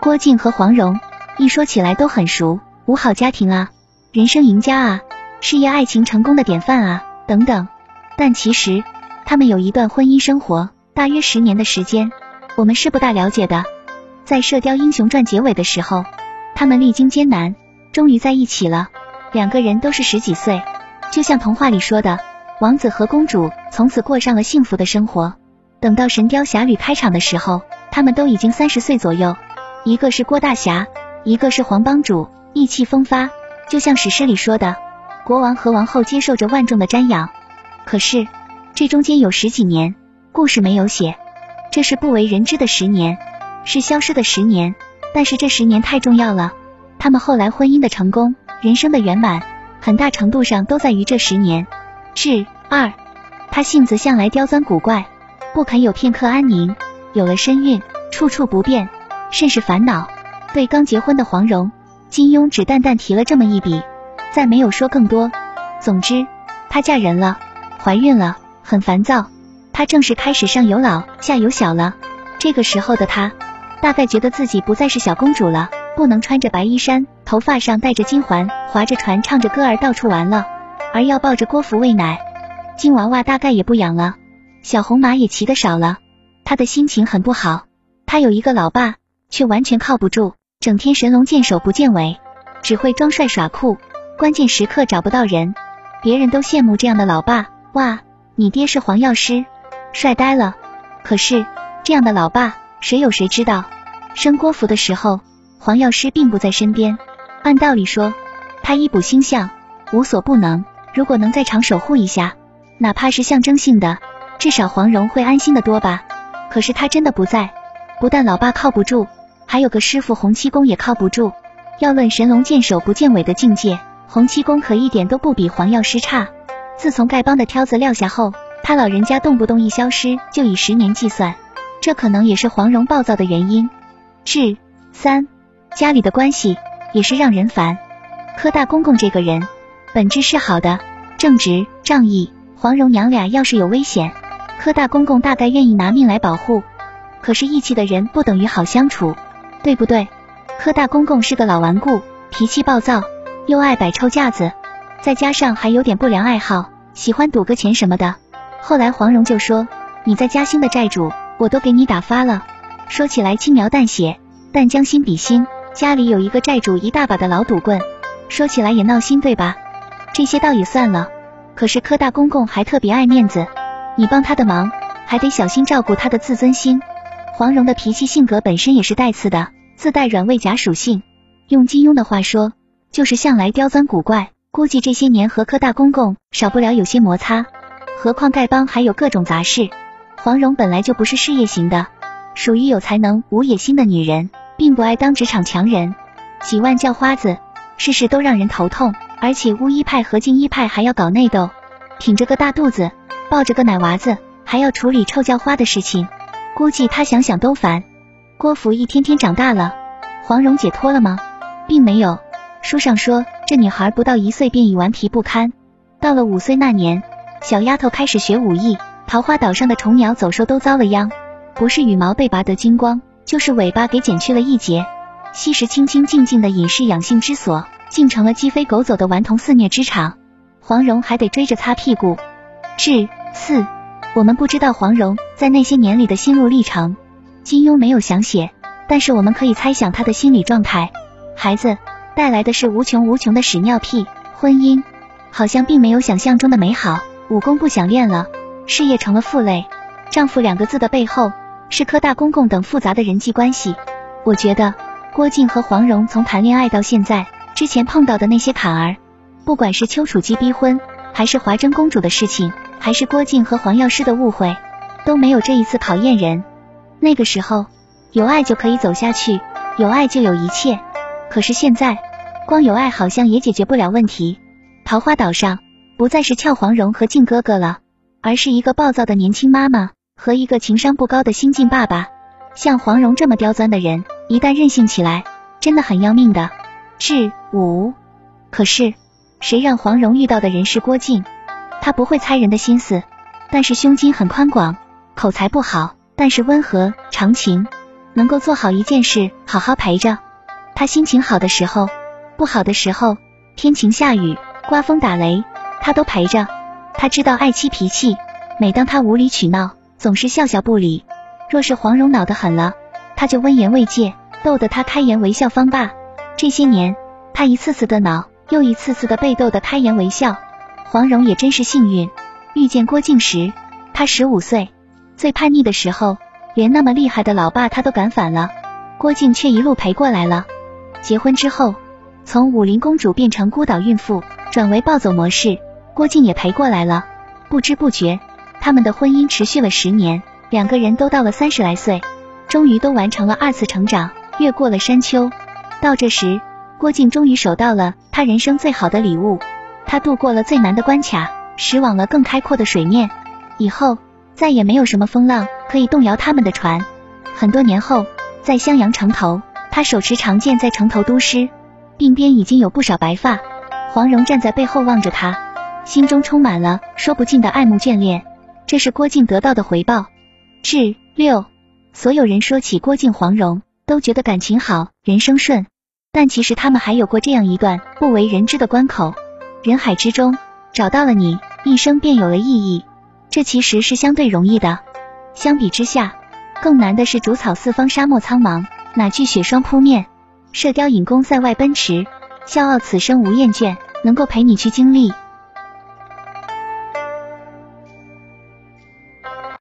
郭靖和黄蓉一说起来都很熟，五好家庭啊，人生赢家啊，事业爱情成功的典范啊，等等。但其实他们有一段婚姻生活，大约十年的时间，我们是不大了解的。在《射雕英雄传》结尾的时候，他们历经艰难，终于在一起了。两个人都是十几岁，就像童话里说的，王子和公主从此过上了幸福的生活。等到《神雕侠侣》开场的时候，他们都已经三十岁左右。一个是郭大侠，一个是黄帮主，意气风发，就像史诗里说的，国王和王后接受着万众的瞻仰。可是这中间有十几年，故事没有写，这是不为人知的十年，是消失的十年。但是这十年太重要了，他们后来婚姻的成功，人生的圆满，很大程度上都在于这十年。至二，他性子向来刁钻古怪，不肯有片刻安宁，有了身孕，处处不便。甚是烦恼。对刚结婚的黄蓉，金庸只淡淡提了这么一笔，再没有说更多。总之，她嫁人了，怀孕了，很烦躁。她正式开始上有老下有小了。这个时候的她，大概觉得自己不再是小公主了，不能穿着白衣衫，头发上戴着金环，划着船，唱着歌儿到处玩了，而要抱着郭芙喂奶。金娃娃大概也不养了，小红马也骑的少了。他的心情很不好。他有一个老爸。却完全靠不住，整天神龙见首不见尾，只会装帅耍酷，关键时刻找不到人。别人都羡慕这样的老爸，哇，你爹是黄药师，帅呆了。可是这样的老爸，谁有谁知道？生郭芙的时候，黄药师并不在身边。按道理说，他一卜星象，无所不能。如果能在场守护一下，哪怕是象征性的，至少黄蓉会安心的多吧。可是他真的不在，不但老爸靠不住。还有个师傅洪七公也靠不住。要论神龙见首不见尾的境界，洪七公可一点都不比黄药师差。自从丐帮的挑子撂下后，他老人家动不动一消失就以十年计算，这可能也是黄蓉暴躁的原因。至三，家里的关系也是让人烦。柯大公公这个人本质是好的，正直仗义。黄蓉娘俩要是有危险，柯大公公大概愿意拿命来保护。可是义气的人不等于好相处。对不对？柯大公公是个老顽固，脾气暴躁，又爱摆臭架子，再加上还有点不良爱好，喜欢赌个钱什么的。后来黄蓉就说：“你在嘉兴的债主，我都给你打发了。”说起来轻描淡写，但将心比心，家里有一个债主一大把的老赌棍，说起来也闹心，对吧？这些倒也算了，可是柯大公公还特别爱面子，你帮他的忙，还得小心照顾他的自尊心。黄蓉的脾气性格本身也是带刺的，自带软猬甲属性。用金庸的话说，就是向来刁钻古怪。估计这些年和柯大公公少不了有些摩擦。何况丐帮还有各种杂事，黄蓉本来就不是事业型的，属于有才能无野心的女人，并不爱当职场强人。几万叫花子，事事都让人头痛。而且巫医派和净医派还要搞内斗，挺着个大肚子，抱着个奶娃子，还要处理臭叫花的事情。估计他想想都烦。郭芙一天天长大了，黄蓉解脱了吗？并没有。书上说，这女孩不到一岁便已顽皮不堪。到了五岁那年，小丫头开始学武艺，桃花岛上的虫鸟走兽都遭了殃，不是羽毛被拔得精光，就是尾巴给剪去了一截。昔时清清静静的隐士养性之所，竟成了鸡飞狗走的顽童肆虐之场。黄蓉还得追着擦屁股。至四。我们不知道黄蓉在那些年里的心路历程，金庸没有详写，但是我们可以猜想她的心理状态。孩子带来的是无穷无穷的屎尿屁，婚姻好像并没有想象中的美好，武功不想练了，事业成了负累，丈夫两个字的背后是柯大公公等复杂的人际关系。我觉得郭靖和黄蓉从谈恋爱到现在之前碰到的那些坎儿，不管是丘处机逼婚，还是华筝公主的事情。还是郭靖和黄药师的误会都没有这一次考验人。那个时候有爱就可以走下去，有爱就有一切。可是现在光有爱好像也解决不了问题。桃花岛上不再是俏黄蓉和靖哥哥了，而是一个暴躁的年轻妈妈和一个情商不高的新晋爸爸。像黄蓉这么刁钻的人，一旦任性起来，真的很要命的。至五，可是谁让黄蓉遇到的人是郭靖？他不会猜人的心思，但是胸襟很宽广，口才不好，但是温和长情，能够做好一件事，好好陪着。他心情好的时候，不好的时候，天晴下雨，刮风打雷，他都陪着。他知道爱妻脾气，每当他无理取闹，总是笑笑不理。若是黄蓉恼得很了，他就温言慰藉，逗得他开颜微笑方罢。这些年，他一次次的恼，又一次次的被逗得开颜微笑。黄蓉也真是幸运，遇见郭靖时，他十五岁，最叛逆的时候，连那么厉害的老爸他都敢反了，郭靖却一路陪过来了。结婚之后，从武林公主变成孤岛孕妇，转为暴走模式，郭靖也陪过来了。不知不觉，他们的婚姻持续了十年，两个人都到了三十来岁，终于都完成了二次成长，越过了山丘。到这时，郭靖终于守到了他人生最好的礼物。他度过了最难的关卡，驶往了更开阔的水面。以后再也没有什么风浪可以动摇他们的船。很多年后，在襄阳城头，他手持长剑在城头督师，鬓边已经有不少白发。黄蓉站在背后望着他，心中充满了说不尽的爱慕眷恋。这是郭靖得到的回报。至六，所有人说起郭靖、黄蓉，都觉得感情好，人生顺。但其实他们还有过这样一段不为人知的关口。人海之中找到了你，一生便有了意义。这其实是相对容易的。相比之下，更难的是逐草四方，沙漠苍茫，哪惧雪霜扑面？射雕引弓塞外奔驰，笑傲此生无厌倦。能够陪你去经历